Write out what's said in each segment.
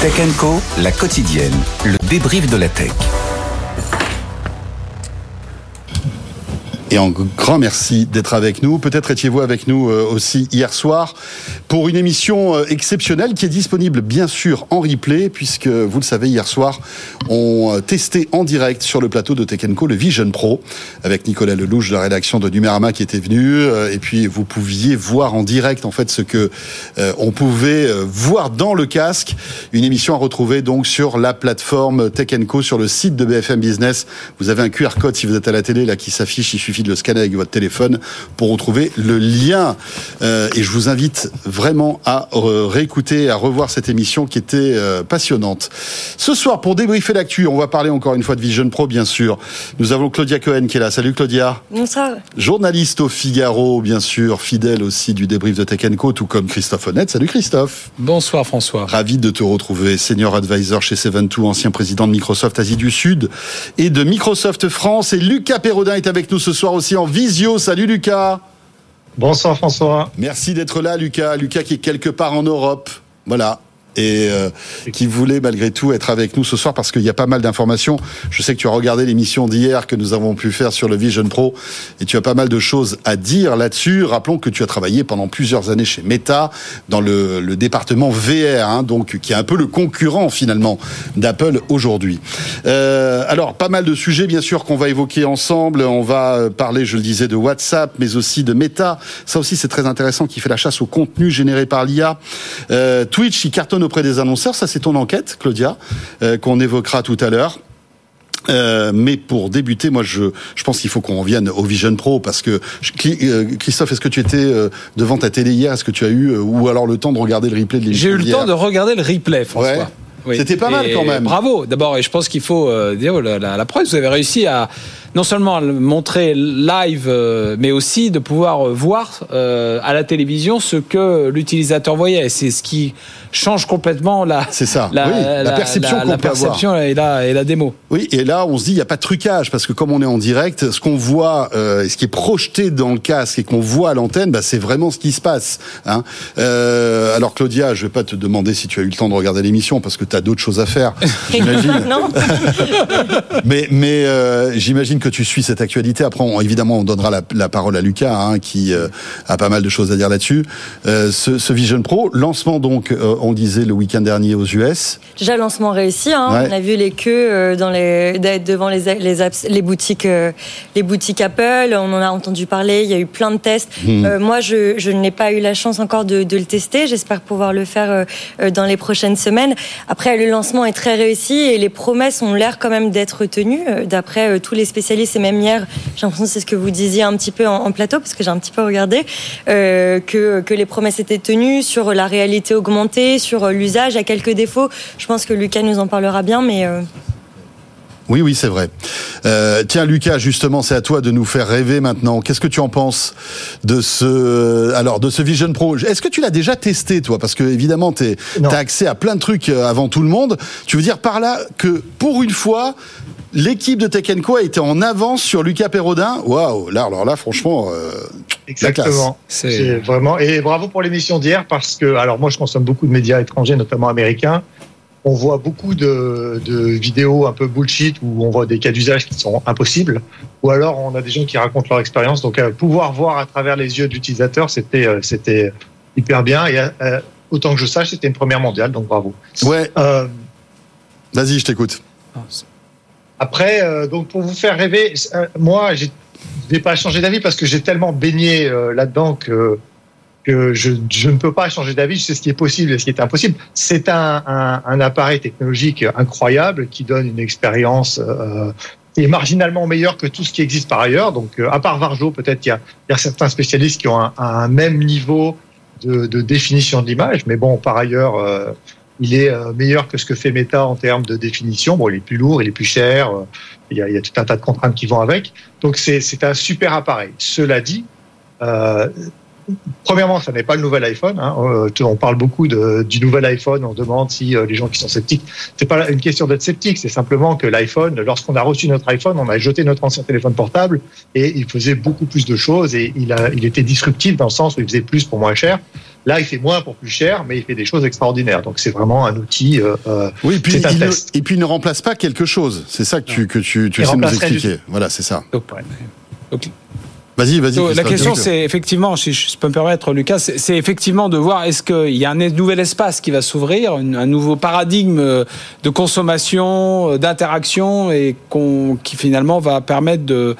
Tech Co, la quotidienne, le débrief de la tech. Et en grand merci d'être avec nous. Peut-être étiez-vous avec nous euh, aussi hier soir pour une émission euh, exceptionnelle qui est disponible bien sûr en replay puisque vous le savez hier soir on euh, testé en direct sur le plateau de Tech le Vision Pro avec Nicolas Lelouch de la rédaction de Numérama qui était venu et puis vous pouviez voir en direct en fait ce que on pouvait voir dans le casque. Une émission à retrouver donc sur la plateforme Tech Co sur le site de BFM Business. Vous avez un QR code si vous êtes à la télé là qui s'affiche. Il suffit de le scanner avec votre téléphone pour retrouver le lien. Euh, et je vous invite vraiment à euh, réécouter, à revoir cette émission qui était euh, passionnante. Ce soir, pour débriefer l'actu, on va parler encore une fois de Vision Pro, bien sûr. Nous avons Claudia Cohen qui est là. Salut Claudia. Bonsoir. Journaliste au Figaro, bien sûr, fidèle aussi du débrief de Tech Co, tout comme Christophe Honnête. Salut Christophe. Bonsoir François. Ravi de te retrouver, senior advisor chez Seven2, ancien président de Microsoft Asie du Sud et de Microsoft France. Et Lucas Perrodin est avec nous ce soir aussi en visio. Salut Lucas. Bonsoir François. Merci d'être là Lucas. Lucas qui est quelque part en Europe. Voilà et euh, qui voulait malgré tout être avec nous ce soir parce qu'il y a pas mal d'informations. Je sais que tu as regardé l'émission d'hier que nous avons pu faire sur le Vision Pro et tu as pas mal de choses à dire là-dessus. Rappelons que tu as travaillé pendant plusieurs années chez Meta dans le, département VR, hein, donc qui est un peu le concurrent finalement d'Apple aujourd'hui. Euh, alors pas mal de sujets bien sûr qu'on va évoquer ensemble. On va parler, je le disais, de WhatsApp, mais aussi de Meta. Ça aussi c'est très intéressant qui fait la chasse au contenu généré par l'IA. Euh, Twitch qui cartonne auprès des annonceurs. Ça, c'est ton enquête, Claudia, euh, qu'on évoquera tout à l'heure. Euh, mais pour débuter, moi, je, je pense qu'il faut qu'on revienne au Vision Pro parce que euh, Christophe, est-ce que tu étais devant ta télé hier? Est-ce que tu as eu ou alors le temps de regarder le replay de l'émission J'ai eu le temps de regarder le replay, François. C'était pas mal quand même. Bravo, d'abord, et je pense qu'il faut dire la, la, la preuve. Vous avez réussi à non seulement montrer live, euh, mais aussi de pouvoir voir euh, à la télévision ce que l'utilisateur voyait. C'est ce qui change complètement la, c'est ça. la, oui, la, perception, la, perception et, la, et la démo. Oui, et là on se dit il n'y a pas de trucage parce que comme on est en direct, ce qu'on voit, euh, ce qui est projeté dans le casque et qu'on voit à l'antenne, bah, c'est vraiment ce qui se passe. Hein. Euh, alors Claudia, je vais pas te demander si tu as eu le temps de regarder l'émission parce que tu as d'autres choses à faire, j'imagine. non. mais mais euh, j'imagine que tu suis cette actualité. Après, évidemment, on donnera la, parole à Lucas, hein, qui euh, a pas mal de choses à dire là-dessus. Euh, ce, Vision Pro, lancement donc, euh, on disait le week-end dernier aux US. Déjà lancement réussi. Hein. On a vu les queues dans les, devant les, les, les boutiques, les boutiques Apple. On en a entendu parler. Il y a eu plein de tests. Hmm. moi, je, je n'ai pas eu la chance encore de, de le tester. J'espère pouvoir le faire dans les prochaines semaines. Après, le lancement est très réussi et les promesses ont l'air quand même d'être tenues d'après tous les spécialistes c'est même hier, j'ai l'impression que c'est ce que vous disiez un petit peu en, plateau, parce que j'ai un petit peu regardé, euh, que, que les promesses étaient tenues sur la réalité augmentée, sur l'usage, à quelques défauts. Je pense que Lucas nous en parlera bien, mais... Euh, oui, oui, c'est vrai. Euh, tiens, Lucas, justement, c'est à toi de nous faire rêver maintenant. Qu'est-ce que tu en penses de ce, alors, de ce Vision Pro? Est-ce que tu l'as déjà testé, toi? Parce que évidemment, tu as accès à plein de trucs avant tout le monde. Tu veux dire par là que, pour une fois, L'équipe de Tech Co a été en avance sur Lucas Perrodin. Waouh, là, alors là, franchement, euh, exactement. C'est vraiment et bravo pour l'émission d'hier parce que alors moi je consomme beaucoup de médias étrangers, notamment américains. On voit beaucoup de, de vidéos un peu bullshit où on voit des cas d'usage qui sont impossibles, ou alors on a des gens qui racontent leur expérience. Donc euh, pouvoir voir à travers les yeux d'utilisateurs, c'était euh, c'était hyper bien. Et euh, autant que je sache, c'était une première mondiale, donc bravo. Ouais. Vas-y, je t'écoute. Ah, après, euh, donc pour vous faire rêver, euh, moi, je n'ai pas changé d'avis parce que j'ai tellement baigné euh, là-dedans que, je, ne peux pas changer d'avis. Je sais ce qui est possible et ce qui est impossible. C'est un, appareil technologique incroyable qui donne une expérience qui marginalement meilleure que tout ce qui existe par ailleurs. Donc, à part Varjo, peut-être qu'il y, a, certains spécialistes qui ont un, un même niveau de, de définition de l'image, mais bon, par ailleurs il est euh, meilleur que ce que fait Meta en termes de définition. Bon, il est plus lourd, il est plus cher, euh, il y a, tout un tas de contraintes qui vont avec. Donc c'est un super appareil. Cela dit, euh, premièrement, ça n'est pas le nouvel iPhone. Hein. On parle beaucoup du nouvel iPhone. On demande si les gens qui sont sceptiques. C'est pas une question d'être sceptique. C'est simplement que l'iPhone, lorsqu'on a reçu notre iPhone, on a jeté notre ancien téléphone portable et il faisait beaucoup plus de choses et il était disruptif dans le sens où il faisait plus pour moins cher. Là, il fait moins pour plus cher, mais il fait des choses extraordinaires. Donc c'est vraiment un outil. Euh, euh oui, et puis, il ne, et puis il ne remplace pas quelque chose. C'est ça que tu, que tu, tu sais nous expliquer. Voilà, c'est ça. Donc, Vas-y, vas-y. La question, c'est effectivement, si je peux me permettre, Lucas, c'est effectivement de voir est-ce qu'il y a un nouvel espace qui va s'ouvrir, un nouveau paradigme de consommation, d'interaction, et qui finalement va permettre de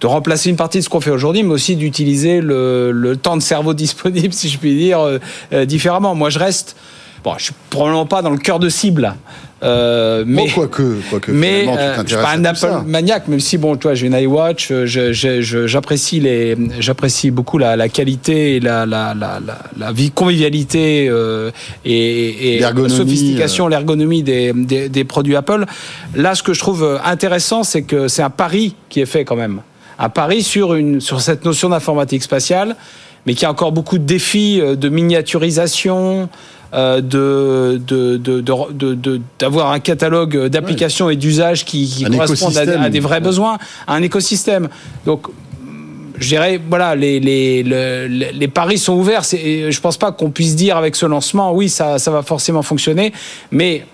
de remplacer une partie de ce qu'on fait aujourd'hui, mais aussi d'utiliser le, le, temps de cerveau disponible, si je puis dire, euh, euh, différemment. Moi, je reste. Bon, je suis probablement pas dans le cœur de cible. Euh, mais quoi que, quoi que mais euh, je suis pas un Apple maniaque, même si bon, toi, j'ai une iWatch, j'apprécie les, j'apprécie beaucoup la, la, qualité, la, la, la, la vie convivialité euh, et, et la sophistication, l'ergonomie des, des, des, produits Apple. Là, ce que je trouve intéressant, c'est que c'est un pari qui est fait quand même à Paris sur, une, sur cette notion d'informatique spatiale, mais qui a encore beaucoup de défis euh, de miniaturisation, euh, de, d'avoir un catalogue d'applications et d'usages qui, qui correspondent à, des vrais besoins, à un écosystème. Donc, je dirais, voilà, les, les, les, les paris sont ouverts. Je ne pense pas qu'on puisse dire avec ce lancement, oui, ça, ça va forcément fonctionner, mais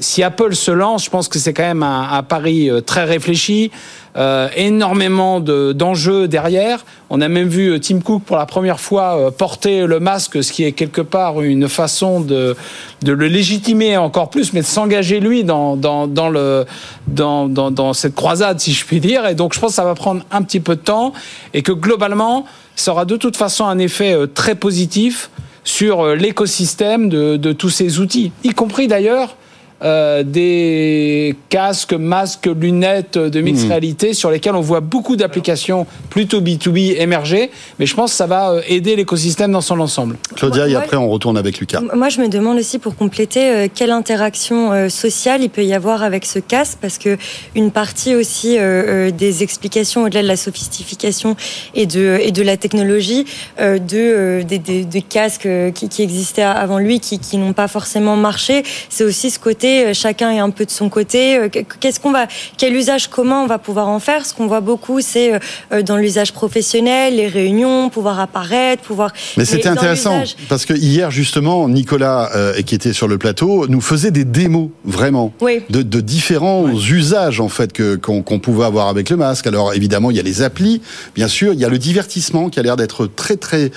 si Apple se lance, je pense que c'est quand même un, pari euh, très réfléchi, euh, énormément d'enjeux derrière. On a même vu euh, Tim Cook pour la première fois porter le masque, ce qui est quelque part une façon de, de le légitimer encore plus, mais de s'engager lui dans, dans, dans, le, dans, dans, dans cette croisade, si je puis dire. Et donc je pense que ça va prendre un petit peu de temps et que globalement, ça aura de toute façon un effet très positif sur l'écosystème de, de tous ces outils, y compris d'ailleurs euh, des casques, masques, lunettes de mixed hmm. réalité sur lesquels on voit beaucoup d'applications plutôt B2B émerger. Mais je pense que ça va euh, aider l'écosystème dans son ensemble. Claudia, et après on retourne avec Lucas. Moi, je me demande aussi pour compléter euh, quelle interaction sociale il peut y avoir avec ce casque, parce que une partie aussi des explications au-delà de la sophistication et de, et de la technologie de, des, casques qui, qui, existaient avant lui, qui, qui n'ont pas forcément marché, c'est aussi ce côté euh, chacun est un peu de son côté. Euh, qu'est-ce qu'on va, quel usage commun on va pouvoir en faire? Ce qu'on voit beaucoup, c'est euh, dans l'usage professionnel, les réunions, pouvoir apparaître, pouvoir. Mais c'était intéressant parce que hier justement, Nicolas, qui était sur le plateau, nous faisait des démos vraiment de, différents usages en fait que qu'on pouvait avoir avec le masque. Alors évidemment, il y a les applis, bien sûr, il y a le divertissement qui a l'air d'être très très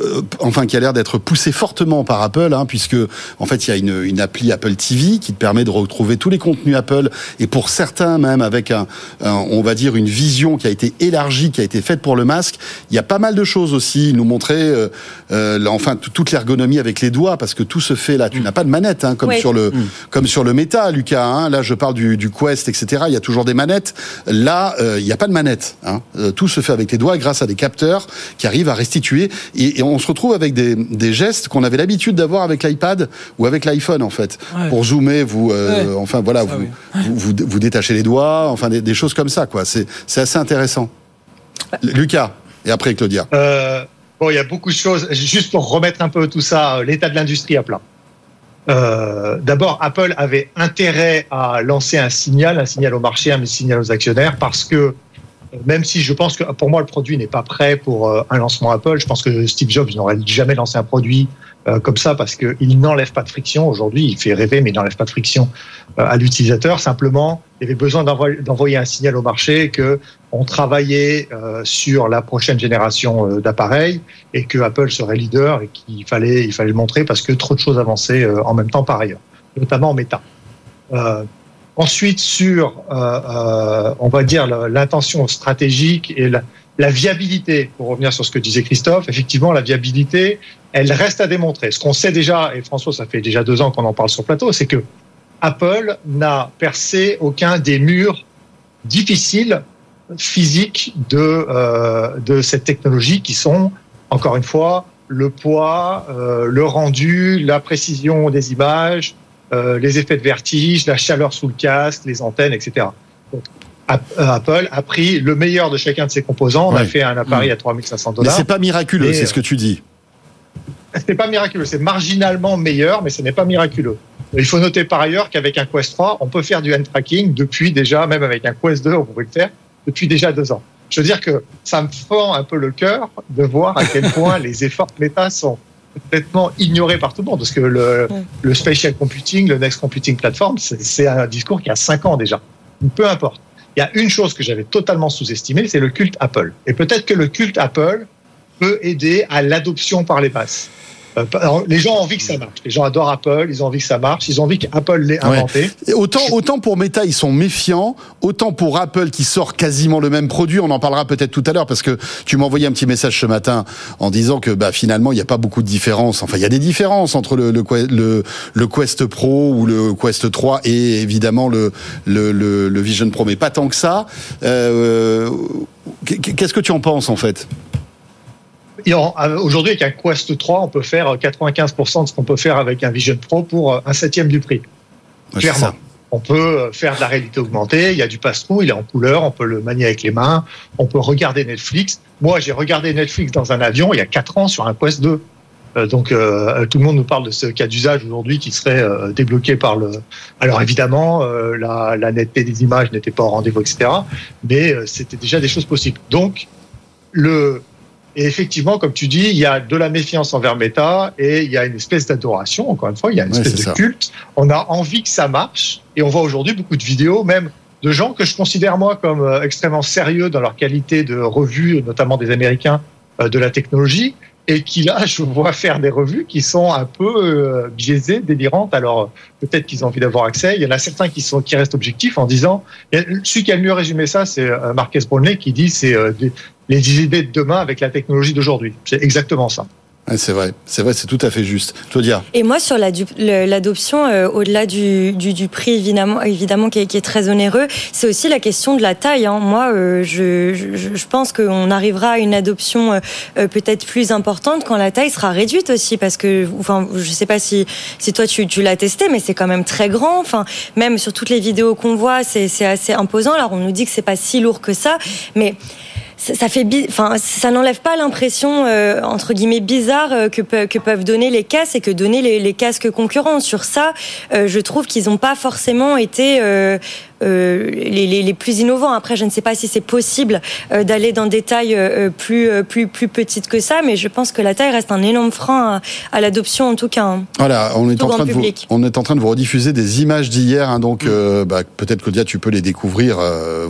euh, enfin qui a l'air d'être poussé fortement par Apple, hein, puisque en fait il y a une, une, appli Apple TV qui te permet de retrouver tous les contenus Apple et pour certains même avec un, on va dire une vision qui a été élargie, qui a été faite pour le masque. Il y a pas mal de choses aussi. nous montrer euh, euh enfin toute l'ergonomie avec les doigts parce que tout se fait là. Tu n'as pas de manette hein, comme sur le mm. comme sur le Meta, Lucas. Hein. Là je parle du, du, Quest, etc. Il y a toujours des manettes. Là euh, il n'y a pas de manette. Hein. tout se fait avec les doigts grâce à des capteurs qui arrivent à restituer et, et on se retrouve avec des, des gestes qu'on avait l'habitude d'avoir avec l'iPad ou avec l'iPhone en fait. Pour zoomer, vous, euh, enfin voilà, vous, vous, vous, détachez les doigts, enfin des, des choses comme ça quoi. C'est assez intéressant. Lucas et après Claudia. Euh, bon, il y a beaucoup de choses. Juste pour remettre un peu tout ça, l'état de l'industrie à plat. Euh, D'abord, Apple avait intérêt à lancer un signal, un signal au marché, un signal aux actionnaires, parce que même si je pense que pour moi le produit n'est pas prêt pour euh, un lancement Apple, je pense que Steve Jobs n'aurait jamais lancé un produit euh, comme ça parce qu'il n'enlève pas de friction. Aujourd'hui, il fait rêver, mais il n'enlève pas de friction euh, à l'utilisateur. Simplement, il avait besoin d'envoyer un signal au marché que on travaillait sur la prochaine génération d'appareils et que Apple serait leader et qu'il fallait, il fallait le montrer parce que trop de choses avançaient en même temps par ailleurs, notamment en méta. Ensuite, sur, euh, euh, on va dire, l'intention stratégique et la, viabilité, pour revenir sur ce que disait Christophe, effectivement, la viabilité, elle reste à démontrer. Ce qu'on sait déjà, et François, ça fait déjà deux ans qu'on en parle sur plateau, c'est que Apple n'a percé aucun des murs difficiles physiques de, euh, de cette technologie qui sont, encore une fois, le poids, euh, le rendu, la précision des images, euh, les effets de vertige, la chaleur sous le casque, les antennes, etc. Donc, euh, Apple a pris le meilleur de chacun de ses composants. On a fait un appareil à 3500 dollars. Mais c'est pas miraculeux, c'est ce que tu dis. C'est pas miraculeux, c'est marginalement meilleur, mais ce n'est pas miraculeux. Il faut noter par ailleurs qu'avec un Quest 3, on peut faire du hand tracking depuis déjà, même avec un Quest 2, on pouvait le faire depuis déjà deux ans. Je veux dire que ça me fend un peu le cœur de voir à quel point les efforts de l'État sont complètement ignoré par tout le monde, parce que le, le spatial computing, le next computing platform, c'est un discours qui a cinq ans déjà. Peu importe. Il y a une chose que j'avais totalement sous-estimée, c'est le culte Apple. Et peut-être que le culte Apple peut aider à l'adoption par les masses. Euh, les gens ont envie que ça marche. Les gens adorent Apple, ils ont envie que ça marche, ils ont envie qu'Apple l'ait inventé. autant, autant pour Meta, ils sont méfiants, autant pour Apple qui sort quasiment le même produit, on en parlera peut-être tout à l'heure parce que tu m'as envoyé un petit message ce matin en disant que bah, finalement il n'y a pas beaucoup de différences. Enfin, il y a des différences entre le, le, le, Quest Pro ou le Quest 3 et évidemment le, le, le Vision Pro, mais pas tant que ça. Euh, Qu'est-ce que tu en penses en fait? Aujourd'hui, avec un Quest 3, on peut faire 95% de ce qu'on peut faire avec un Vision Pro pour euh, un septième du prix. Clairement. On peut euh, faire de la réalité augmentée, il y a du passe-trou, il est en couleur, on peut le manier avec les mains, on peut regarder Netflix. Moi, j'ai regardé Netflix dans un avion il y a 4 ans sur un Quest 2. Donc tout le monde nous parle de ce cas d'usage aujourd'hui qui serait débloqué par le. Alors évidemment, la, la, netteté des images n'était pas au rendez-vous, etc. Mais c'était déjà des choses possibles. Donc le et effectivement, comme tu dis, il y a de la méfiance envers Meta et il y a une espèce d'adoration, encore une fois, il y a une espèce de culte. On a envie que ça marche et on voit aujourd'hui beaucoup de vidéos, même de gens que je considère moi comme euh, extrêmement sérieux dans leur qualité de revue, notamment des Américains euh, de la technologie, et qui là, je vois faire des revues qui sont un peu euh, biaisées, délirantes. Alors peut-être qu'ils ont envie d'avoir accès. Il y en a certains qui sont qui restent objectifs en disant. Celui qui a le mieux résumé ça, c'est Marques Brownlee qui dit c'est les idées de demain avec la technologie d'aujourd'hui. C'est exactement ça. c'est vrai, c'est vrai, c'est tout à fait juste. Claudia. Et moi, sur l'adoption, euh, au-delà du, du, prix, évidemment, évidemment qui, est, très onéreux, c'est aussi la question de la taille. Hein. Moi, euh, je, je, pense qu'on arrivera à une adoption euh, peut-être plus importante quand la taille sera réduite aussi, parce que, enfin, je sais pas si, si toi tu, tu l'as testé, mais c'est quand même très grand. Enfin, même sur toutes les vidéos qu'on voit, c'est assez imposant. Alors, on nous dit que c'est pas si lourd que ça, mais ça, fait, enfin, ça n'enlève pas l'impression euh, entre guillemets bizarre euh, que, que, peuvent donner les casques et que donner les, les casques concurrents. Sur ça, euh, je trouve qu'ils n'ont pas forcément été euh, les, les, les, plus innovants. Après, je ne sais pas si c'est possible euh, d'aller dans des tailles euh, plus, plus, plus petites que ça, mais je pense que la taille reste un énorme frein à, l'adoption, en tout cas. Hein. Voilà, on est, en train de vous, on est en train de vous rediffuser des images d'hier, hein, donc mm. bah, peut-être Claudia, tu peux les découvrir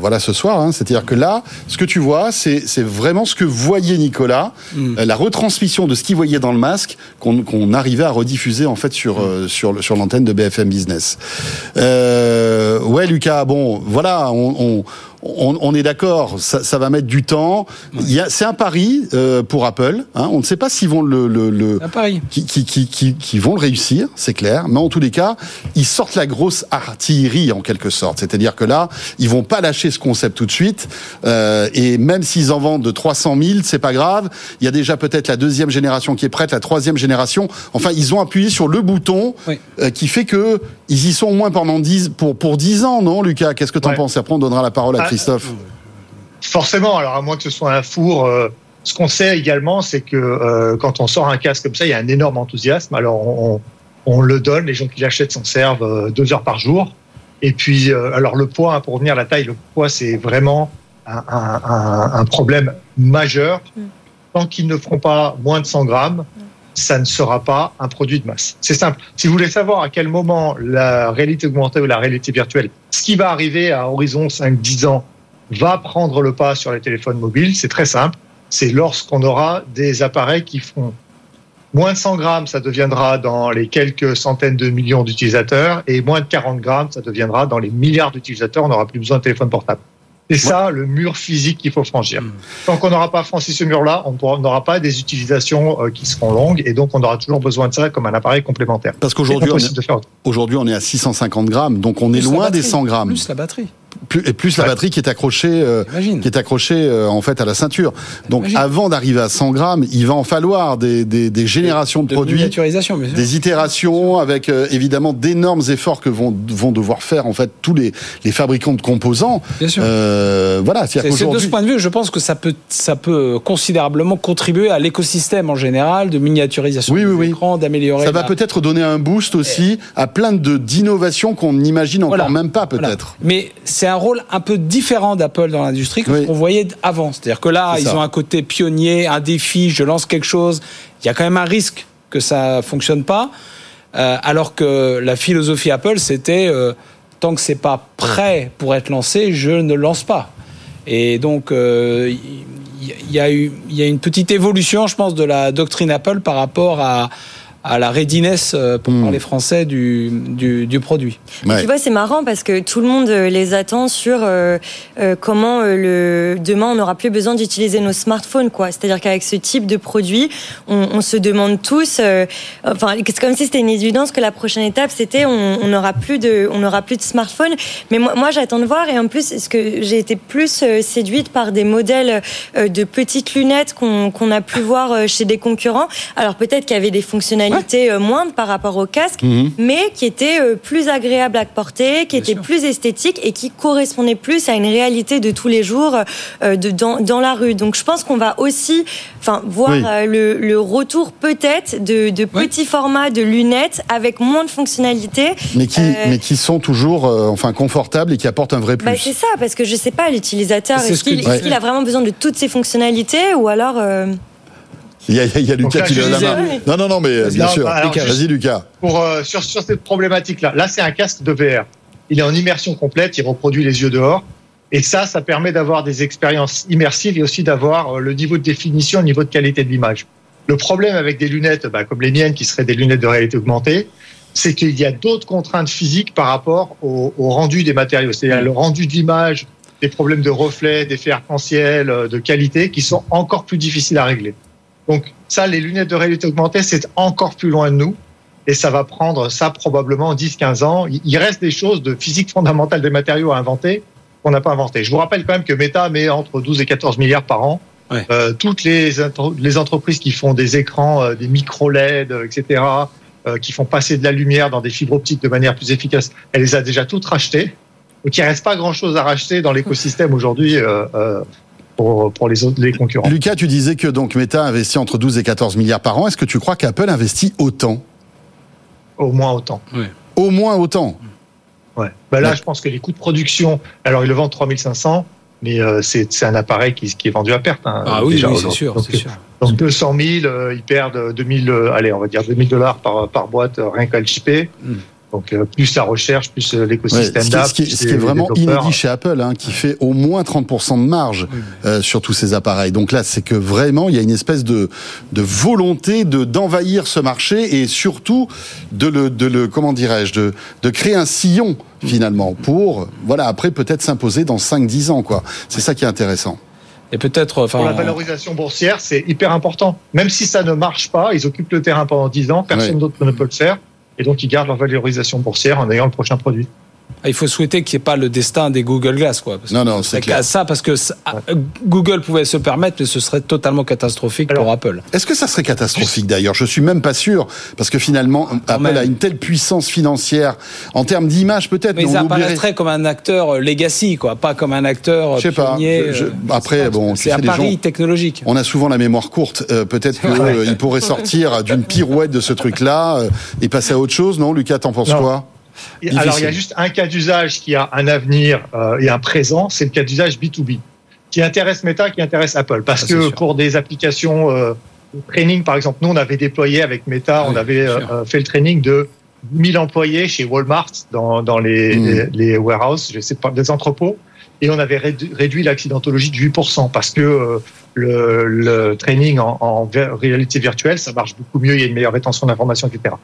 voilà, ce soir. Hein. C'est-à-dire que là, ce que tu vois, c'est vraiment ce que voyait Nicolas, mm. la retransmission de ce qu'il voyait dans le masque qu'on arrivait à rediffuser en fait sur, mm. sur, sur l'antenne de BFM Business. ouais, Lucas, bon, voilà, on, est d'accord, ça, va mettre du temps. C'est un pari euh, pour Apple. Hein. On ne sait pas s'ils vont le, le, un pari. Qui, qui, qui, qui, vont le réussir, c'est clair. Mais en tous les cas, ils sortent la grosse artillerie en quelque sorte. C'est-à-dire que là, ils vont pas lâcher ce concept tout de suite. Euh, et même s'ils en vendent de 300 000, c'est pas grave. Il y a déjà peut-être la deuxième génération qui est prête, la troisième génération. Enfin, ils ont appuyé sur le bouton euh, qui fait que ils y sont au moins pendant 10 pour pour 10 ans, non, Lucas? Qu'est-ce que tu en penses? Après, on donnera la parole à ah, Christophe. Forcément, alors à moins que ce soit un four. Euh, ce qu'on sait également, c'est que euh, quand on sort un casque comme ça, il y a un énorme enthousiasme. Alors on, le donne, les gens qui l'achètent s'en servent euh, deux heures par jour. Et puis, alors le poids, hein, pour revenir à la taille, le poids, c'est vraiment un, problème majeur. Mm. Tant qu'ils ne feront pas moins de 100 grammes, ça ne sera pas un produit de masse. C'est simple. Si vous voulez savoir à quel moment la réalité augmentée ou la réalité virtuelle, ce qui va arriver à horizon 5-10 ans, va prendre le pas sur les téléphones mobiles, c'est très simple. C'est lorsqu'on aura des appareils qui feront moins de 100 grammes, ça deviendra dans les quelques centaines de millions d'utilisateurs, et moins de 40 grammes, ça deviendra dans les milliards d'utilisateurs. On n'aura plus besoin de téléphone portable. C'est ça le mur physique qu'il faut franchir. Hmm. Tant qu'on n'aura pas franchi ce mur-là, on n'aura pas des utilisations euh, qui seront longues et donc on aura toujours besoin de ça comme un appareil complémentaire. Parce qu'aujourd'hui, aujourd'hui, on est à 650 grammes, donc on est loin des 100 grammes. Plus la batterie et plus la batterie qui est accrochée, euh, qui est accrochée euh, en fait à la ceinture. Donc avant d'arriver à 100 grammes, il va en falloir des, des, des générations de, de produits, des itérations avec euh, évidemment d'énormes efforts que vont vont devoir faire en fait tous les, les fabricants de composants. Bien sûr. voilà, c'est de ce point de vue, je pense que ça peut ça peut considérablement contribuer à l'écosystème en général de miniaturisation oui, des oui, écrans, d'améliorer. Ça va peut-être donner un boost aussi à plein de d'innovations qu'on n'imagine encore même pas peut-être. Mais c'est c'est un rôle un peu différent d'Apple dans l'industrie que ce qu'on voyait avant. C'est-à-dire que là, ils ont un côté pionnier, un défi, je lance quelque chose. Il y a quand même un risque que ça fonctionne pas. Euh, alors que la philosophie Apple, c'était euh, tant que c'est pas prêt pour être lancé, je ne lance pas. Et donc, euh, il y, a eu, il y a une petite évolution, je pense, de la doctrine Apple par rapport à, à la readiness, euh, pour hmm. parler français, du, du, du produit. Tu vois, c'est marrant parce que tout le monde euh, les attend sur euh, comment le demain on n'aura plus besoin d'utiliser nos smartphones, quoi. C'est-à-dire qu'avec ce type de produit, on, on se demande tous, enfin, c'est comme si c'était une évidence que la prochaine étape c'était on n'aura plus de, on n'aura plus de smartphone. Mais moi, moi j'attends de voir et en plus, est-ce que j'ai été plus séduite par des modèles de petites lunettes qu'on a pu voir chez des concurrents. Alors peut-être qu'il y avait des fonctionnalités était euh, moindre par rapport au casque, mhm. mais qui était euh, plus agréable à porter, qui était plus esthétique et qui correspondait plus à une réalité de tous les jours euh, de, dans, dans la rue. Donc je pense qu'on va aussi enfin, voir le, le, retour peut-être de, de petits formats de lunettes avec moins de fonctionnalités. Mais qui, mais qui sont toujours enfin, confortables et qui apportent un vrai bah, plus. c'est ça, parce que je sais pas, l'utilisateur, est-ce qu'il a vraiment besoin de toutes ces fonctionnalités ou alors... Il y, a, il y a Lucas qui lève la main. Non, non, non, mais bien sûr. Vas-y, Lucas. Pour, euh, sur, sur cette problématique-là, là, c'est un casque de VR. Il est en immersion complète, il reproduit les yeux dehors. Et ça, ça permet d'avoir des expériences immersives et aussi d'avoir euh, le niveau de définition, le niveau de qualité de l'image. Le problème avec des lunettes bah, comme les miennes, qui seraient des lunettes de réalité augmentée, c'est qu'il y a d'autres contraintes physiques par rapport au, au rendu des matériaux. C'est-à-dire le rendu de l'image, des problèmes de reflet, d'effets arc-en-ciel, euh, de qualité, qui sont encore plus difficiles à régler. Donc ça, les lunettes de réalité augmentée, c'est encore plus loin de nous. Et ça va prendre ça probablement 10-15 ans. Il reste des choses de physique fondamentale des matériaux à inventer qu'on n'a pas inventé. Je vous rappelle quand même que Meta met entre 12 et 14 milliards par an. Euh, toutes les, les entreprises qui font des écrans, euh, des micro-LED, etc., euh, qui font passer de la lumière dans des fibres optiques de manière plus efficace, elle les a déjà toutes rachetées. Donc il ne reste pas grand-chose à racheter dans l'écosystème aujourd'hui euh, euh pour, les, autres, les concurrents. Lucas, tu disais que donc Meta investit entre 12 et 14 milliards par an. Est-ce que tu crois qu'Apple investit autant? Au moins autant. Au moins autant Ouais. Ben là, je pense que les coûts de production, alors ils le vendent 3500, mais euh, c'est un appareil qui, qui, est vendu à perte. Hein, ah oui, c'est sûr, donc, sûr. Donc 200 000, euh, ils perdent 2000, euh, allez, on va dire 2000 dollars par, par boîte, rien qu'à le chipper. Donc euh, plus la recherche, plus euh, l'écosystème Ce, qui, est vraiment inédit chez Apple, hein, qui fait au moins 30% de marge euh, sur tous ces appareils. Donc là, c'est que vraiment, il y a une espèce de, de volonté de d'envahir ce marché et surtout de le, de le comment dirais-je, de, de créer un sillon finalement pour, voilà, après peut-être s'imposer dans 5-10 ans, quoi. C'est ça qui est intéressant. Et peut-être, enfin, pour la valorisation boursière, c'est hyper important. Même si ça ne marche pas, ils occupent le terrain pendant 10 ans, personne d'autre ne peut le faire et donc ils gardent leur valorisation boursière en ayant le prochain produit. Ah, il faut souhaiter qu'il n'y ait pas le destin des Google Glass, quoi. non, non, c'est clair. Ça, parce que Google pouvait se permettre, mais ce serait totalement catastrophique pour Apple. Est-ce que ça serait catastrophique d'ailleurs? Je suis même pas sûr, parce que finalement, Apple a une telle puissance financière en termes d'image peut-être. Mais, mais ça apparaîtrait comme un acteur euh, legacy, quoi, pas comme un acteur. Je sais pas. Euh, après, bon, c'est un pari technologique. On a souvent la mémoire courte. Euh, peut-être qu'il pourrait sortir d'une pirouette de ce truc-là et passer à autre chose, non Lucas, t'en penses quoi? Alors, il y a juste un cas d'usage qui a un avenir euh, et un présent, c'est le cas d'usage B2B, qui intéresse Meta, qui intéresse Apple. Parce que pour des applications euh, de training, par exemple, nous, on avait déployé avec Meta, on avait euh, fait le training de 1000 employés chez Walmart dans, dans les, mm. les, warehouses, je sais pas, des entrepôts, et on avait réduit l'accidentologie de 8% parce que le, le, training en, en réalité virtuelle, ça marche beaucoup mieux, il y a une meilleure rétention d'informations, etc.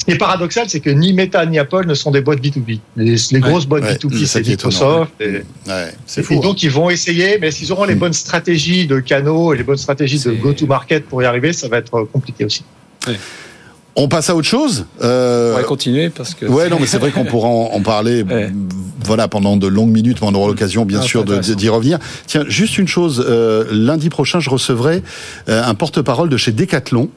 Ce qui est paradoxal, c'est que ni Meta ni Apple ne sont des boîtes B2B. Les, grosses boîtes B2B, c'est Microsoft. Et, fou, et donc, hein. ils vont essayer, mais s'ils auront les mm. bonnes stratégies de canaux et les bonnes stratégies de go-to-market pour y arriver, ça va être compliqué aussi. On passe à autre chose. Euh... On va continuer parce que. Ouais, non, mais c'est vrai qu'on pourra en, parler. Voilà, pendant de longues minutes, mais on aura l'occasion, bien ah, sûr, d'y revenir. Tiens, juste une chose. Euh, lundi prochain, je recevrai euh, un porte-parole de chez Decathlon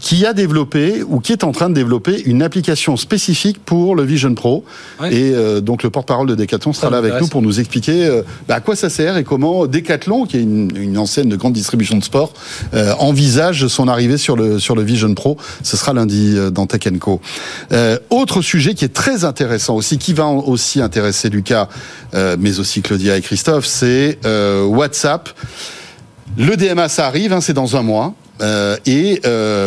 qui a développé ou qui est en train de développer une application spécifique pour le Vision Pro. Et euh, donc le porte-parole de Decathlon sera là avec nous pour nous expliquer euh, bah, à quoi ça sert et comment Decathlon, qui est une, une enseigne de grande distribution de sport, euh, envisage son arrivée sur le sur le Vision Pro. Ce sera lundi dans Tech Co. autre sujet qui est très intéressant aussi, qui va aussi intéresser Lucas, mais aussi Claudia et Christophe, c'est WhatsApp. Le DMA, ça arrive, hein, c'est dans un mois. Et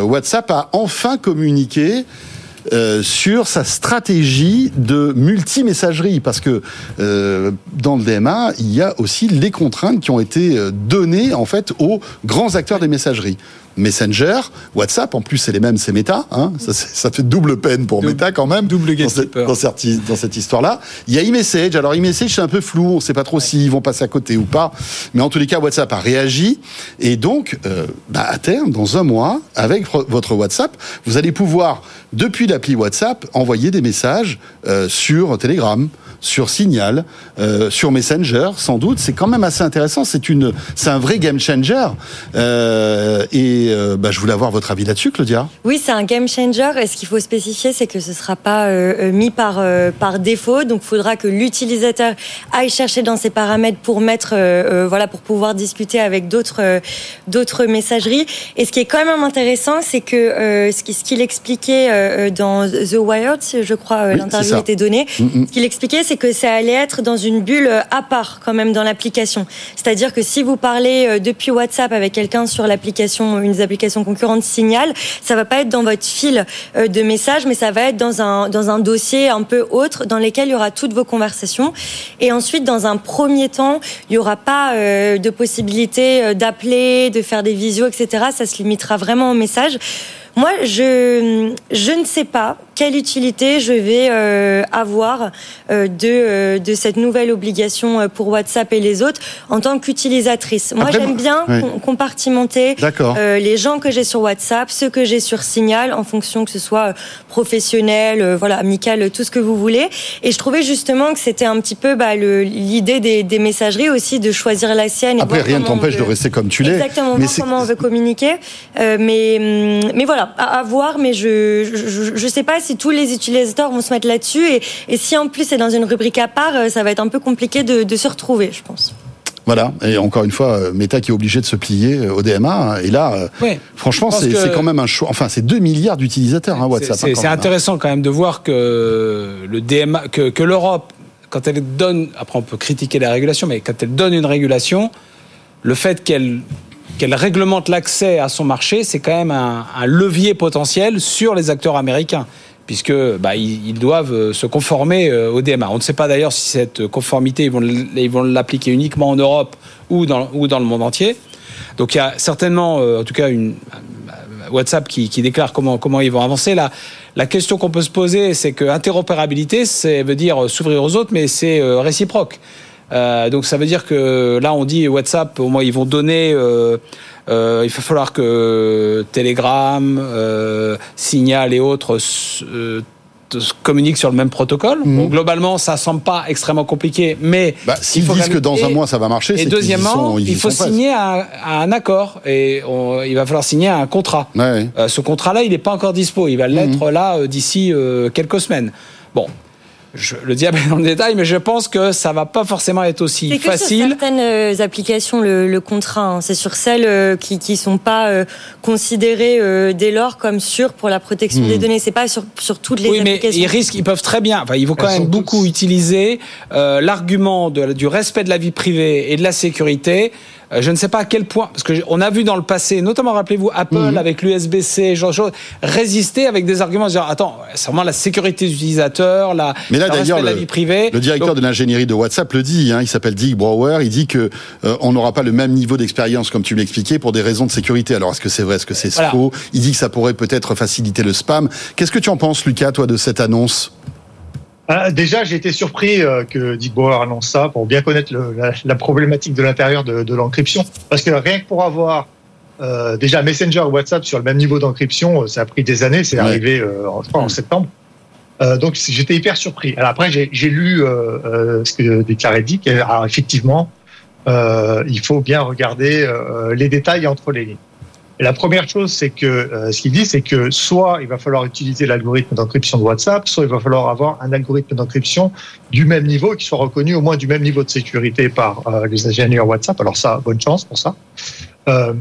WhatsApp a enfin communiqué euh, sur sa stratégie de multi-messagerie, parce que euh, dans le DMA, il y a aussi les contraintes qui ont été euh, données en fait aux grands acteurs des messageries. Messenger, WhatsApp, en plus c'est les mêmes, c'est Meta, hein, ça, ça, fait double peine pour Meta quand même. Double dans cette, dans cette, dans cette histoire-là. Il y a iMessage, alors iMessage c'est un peu flou, on ne sait pas trop s'ils vont passer à côté ou pas, mais en tous les cas WhatsApp a réagi, et donc euh, bah, à terme, dans un mois, avec votre WhatsApp, vous allez pouvoir, depuis l'appli WhatsApp, envoyer des messages euh, sur Telegram, sur Signal, euh, sur Messenger, sans doute. C'est quand même assez intéressant. C'est une, c'est un vrai game changer. Euh, et euh, bah, je voulais avoir votre avis là-dessus, Claudia. Oui, c'est un game changer. Et ce qu'il faut spécifier, c'est que ce ne sera pas mis par par défaut. Donc, il faudra que l'utilisateur aille chercher dans ses paramètres pour mettre, voilà, pour pouvoir discuter avec d'autres d'autres messageries. Et ce qui est quand même intéressant, c'est que ce qu'il expliquait dans The Wired, je crois, l'interview était donnée. Mm -hmm. Ce qu'il expliquait, c'est que ça allait être dans une bulle à part quand même dans l'application. C'est-à-dire que si vous parlez euh, depuis WhatsApp avec quelqu'un sur l'application, une des applications concurrentes Signal, ça va pas être dans votre fil euh, de messages, mais ça va être dans un dans un dossier un peu autre dans lequel il y aura toutes vos conversations. Et ensuite, dans un premier temps, il y aura pas euh, de possibilité d'appeler, de faire des visios, etc. Ça se limitera vraiment aux messages. Moi, je, je ne sais pas quelle utilité je vais euh, avoir euh, de, euh, de cette nouvelle obligation euh, pour WhatsApp et les autres en tant qu'utilisatrice. Moi, j'aime bien oui. compartimenter euh, les gens que j'ai sur WhatsApp, ceux que j'ai sur Signal, en fonction que ce soit professionnel, voilà, amical, tout ce que vous voulez. Et je trouvais justement que c'était un petit peu bah, l'idée des, des, messageries aussi de choisir la sienne. Après, rien ne t'empêche de rester comme tu l'es. Exactement, mais comment on veut communiquer. mais, mais voilà, à, à voir, mais je ne sais pas si tous les utilisateurs vont se mettre là-dessus. Et, et, si en plus c'est dans une rubrique à part, ça va être un peu compliqué de, de se retrouver, je pense. Voilà, et encore une fois, Meta qui est obligé de se plier au DMA. Et là, franchement, c'est que... quand même un choix. Enfin, c'est 2 milliards d'utilisateurs, hein, WhatsApp. C'est intéressant hein. quand même de voir que le DMA, que, que l'Europe, quand elle donne, après on peut critiquer la régulation, mais quand elle donne une régulation, le fait qu'elle qu'elle réglemente l'accès à son marché, c'est quand même un, levier potentiel sur les acteurs américains puisque bah, ils, doivent se conformer au DMA. On ne sait pas d'ailleurs si cette conformité, ils vont, l'appliquer uniquement en Europe ou dans, le monde entier. Donc il y a certainement, en tout cas, une, WhatsApp qui, déclare comment, ils vont avancer. La, la question qu'on peut se poser, c'est que interopérabilité, ça veut dire s'ouvrir aux autres, mais c'est réciproque. Euh, donc ça veut dire que là on dit WhatsApp, au moins ils vont donner. Euh, euh, il va falloir que Telegram, Signal et autres communiquent sur le même protocole. Mmh. Bon, globalement, ça semble pas extrêmement compliqué, mais bah, s'ils disent même... que dans un mois ça va marcher, et deuxièmement, sont, il faut signer un, un, accord et on, il va falloir signer un contrat. Ouais. Euh, ce contrat-là, il n'est pas encore dispo. Il va l'être mmh. là d'ici quelques semaines. Bon, je, le diable est dans le détail, mais je pense que ça va pas forcément être aussi que facile. Sur certaines euh, applications, le, le contrat, hein, c'est sur celles euh, qui qui sont pas euh, considérées euh, dès lors comme sûres pour la protection mmh. des données. C'est pas sur sur toutes les oui, applications. mais ils risquent, ils peuvent très bien. Enfin, ils vont quand Elles même beaucoup toutes... utiliser euh, l'argument du respect de la vie privée et de la sécurité. Euh, je ne sais pas à quel point, parce qu'on a vu dans le passé, notamment rappelez-vous Apple mmh. avec l'USB-C, genre résister avec des arguments, dire attends, c'est vraiment la sécurité des utilisateurs, la, Mais là, le, la vie privée. Le directeur Donc, de l'ingénierie de WhatsApp le dit, hein, il s'appelle Dick Brower, il dit que euh, on n'aura pas le même niveau d'expérience comme tu l'expliquais pour des raisons de sécurité. Alors est-ce que c'est vrai, est-ce que c'est voilà. faux? Il dit que ça pourrait peut-être faciliter le spam. Qu'est-ce que tu en penses, Lucas, toi, de cette annonce? Ah, déjà, j'ai été surpris euh, que Dick Bauer annonce ça pour bien connaître le, la, la, problématique de l'intérieur de, de l'encryption. Parce que rien que pour avoir euh, déjà Messenger WhatsApp sur le même niveau d'encryption, euh, ça a pris des années. C'est ouais. arrivé, en septembre. Donc j'étais hyper surpris. Alors après, j'ai lu ce que déclarait Dick. Alors effectivement, il faut bien regarder les détails entre les lignes. Et la première chose, c'est que euh, ce qu'il dit, c'est que soit il va falloir utiliser l'algorithme d'encryption de WhatsApp, soit il va falloir avoir un algorithme d'encryption du même niveau qui soit reconnu au moins du même niveau de sécurité par euh, les ingénieurs WhatsApp. Alors ça, bonne chance pour ça. Euh,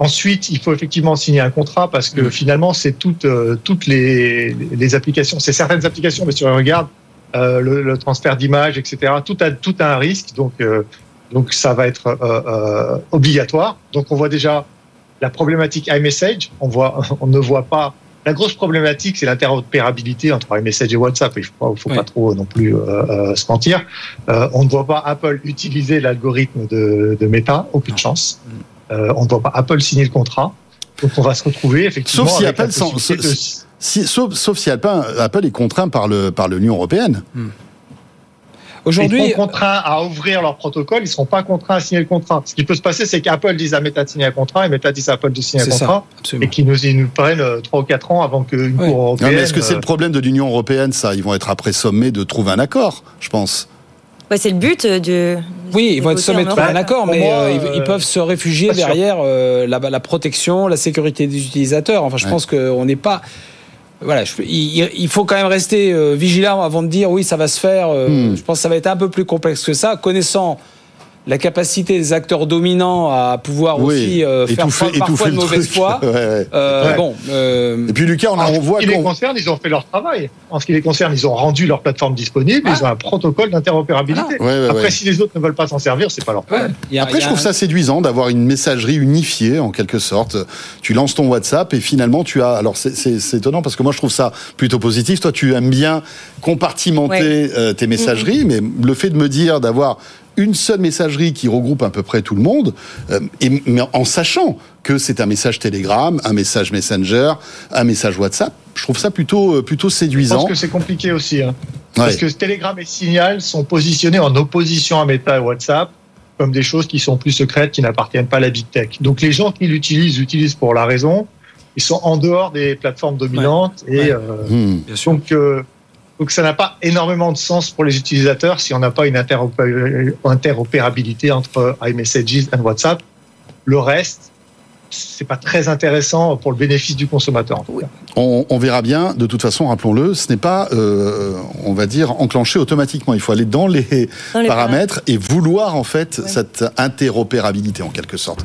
ensuite, il faut effectivement signer un contrat parce que mmh. finalement, c'est toutes euh, toutes les, les applications, c'est certaines applications, mais si on regarde euh, le, le, transfert d'images, etc., tout a tout a un risque. Donc euh, donc ça va être obligatoire. Donc on voit déjà la problématique iMessage, on voit, on ne voit pas. La grosse problématique, c'est l'interopérabilité entre iMessage et WhatsApp. Il faut, faut pas trop non plus euh, se mentir. on ne voit pas Apple utiliser l'algorithme de, de, Meta, aucune chance. Mm. on ne voit pas Apple signer le contrat. Donc on va se retrouver effectivement. Sauf si Apple, si, sauf, sauf, si Apple, Apple est contraint par le par l'Union européenne. Hmm. Aujourd'hui, ils sont contraints à ouvrir leur protocole, ils ne seront pas contraints à signer le contrat. Ce qui peut se passer, c'est qu'Apple dise à Meta de signer un contrat et Meta dise à Apple de signer un contrat et qu'ils nous, nous prennent 3 ou 4 ans avant qu'une Cour européenne. est-ce que c'est le euh, problème de l'Union européenne, ça? Ils vont être après sommés de trouver un accord, je pense. c'est le but de. Oui, ils vont être sommés de trouver un accord, mais euh, ils, peuvent se réfugier derrière euh, la, la, protection, la sécurité des utilisateurs. Enfin, je pense qu'on n'est pas voilà, il, faut quand même rester euh, vigilant avant de dire oui, ça va se faire. Euh, hmm. Je pense que ça va être un peu plus complexe que ça, connaissant la capacité des acteurs dominants à pouvoir aussi euh, faire parfois de mauvaise foi. Euh, bon, euh... Et puis Lucas, on, en voit. En ce qui les concerne, ils ont fait leur travail. En ce qui les concerne, ils ont rendu leur plateforme disponible. Ils ont un protocole d'interopérabilité. Ah. Après, si les autres ne veulent pas s'en servir, c'est pas leur problème. Après, je trouve ça séduisant d'avoir une messagerie unifiée en quelque sorte. Tu lances ton WhatsApp et finalement tu as. Alors c'est étonnant parce que moi je trouve ça plutôt positif. Toi, tu aimes bien compartimenter euh, tes messageries, mais le fait de me dire d'avoir une seule messagerie qui regroupe à peu près tout le monde, euh, et, mais en sachant que c'est un message Telegram, un message Messenger, un message WhatsApp. Je trouve ça plutôt, euh, plutôt séduisant. Je pense que c'est compliqué aussi. Hein. Parce que Telegram et Signal sont positionnés en opposition à Meta et WhatsApp comme des choses qui sont plus secrètes, qui n'appartiennent pas à la big tech. Donc les gens qui l'utilisent, l'utilisent pour la raison. Ils sont en dehors des plateformes dominantes. Et euh, hmm. donc, donc ça n'a pas énormément de sens pour les utilisateurs si on n'a pas une interopérabilité entre iMessages et WhatsApp. Le reste, c'est pas très intéressant pour le bénéfice du consommateur. On, verra bien. De toute façon, rappelons-le, ce n'est pas, euh, on va dire, enclenché automatiquement. Il faut aller dans les, paramètres, et vouloir en fait cette interopérabilité en quelque sorte.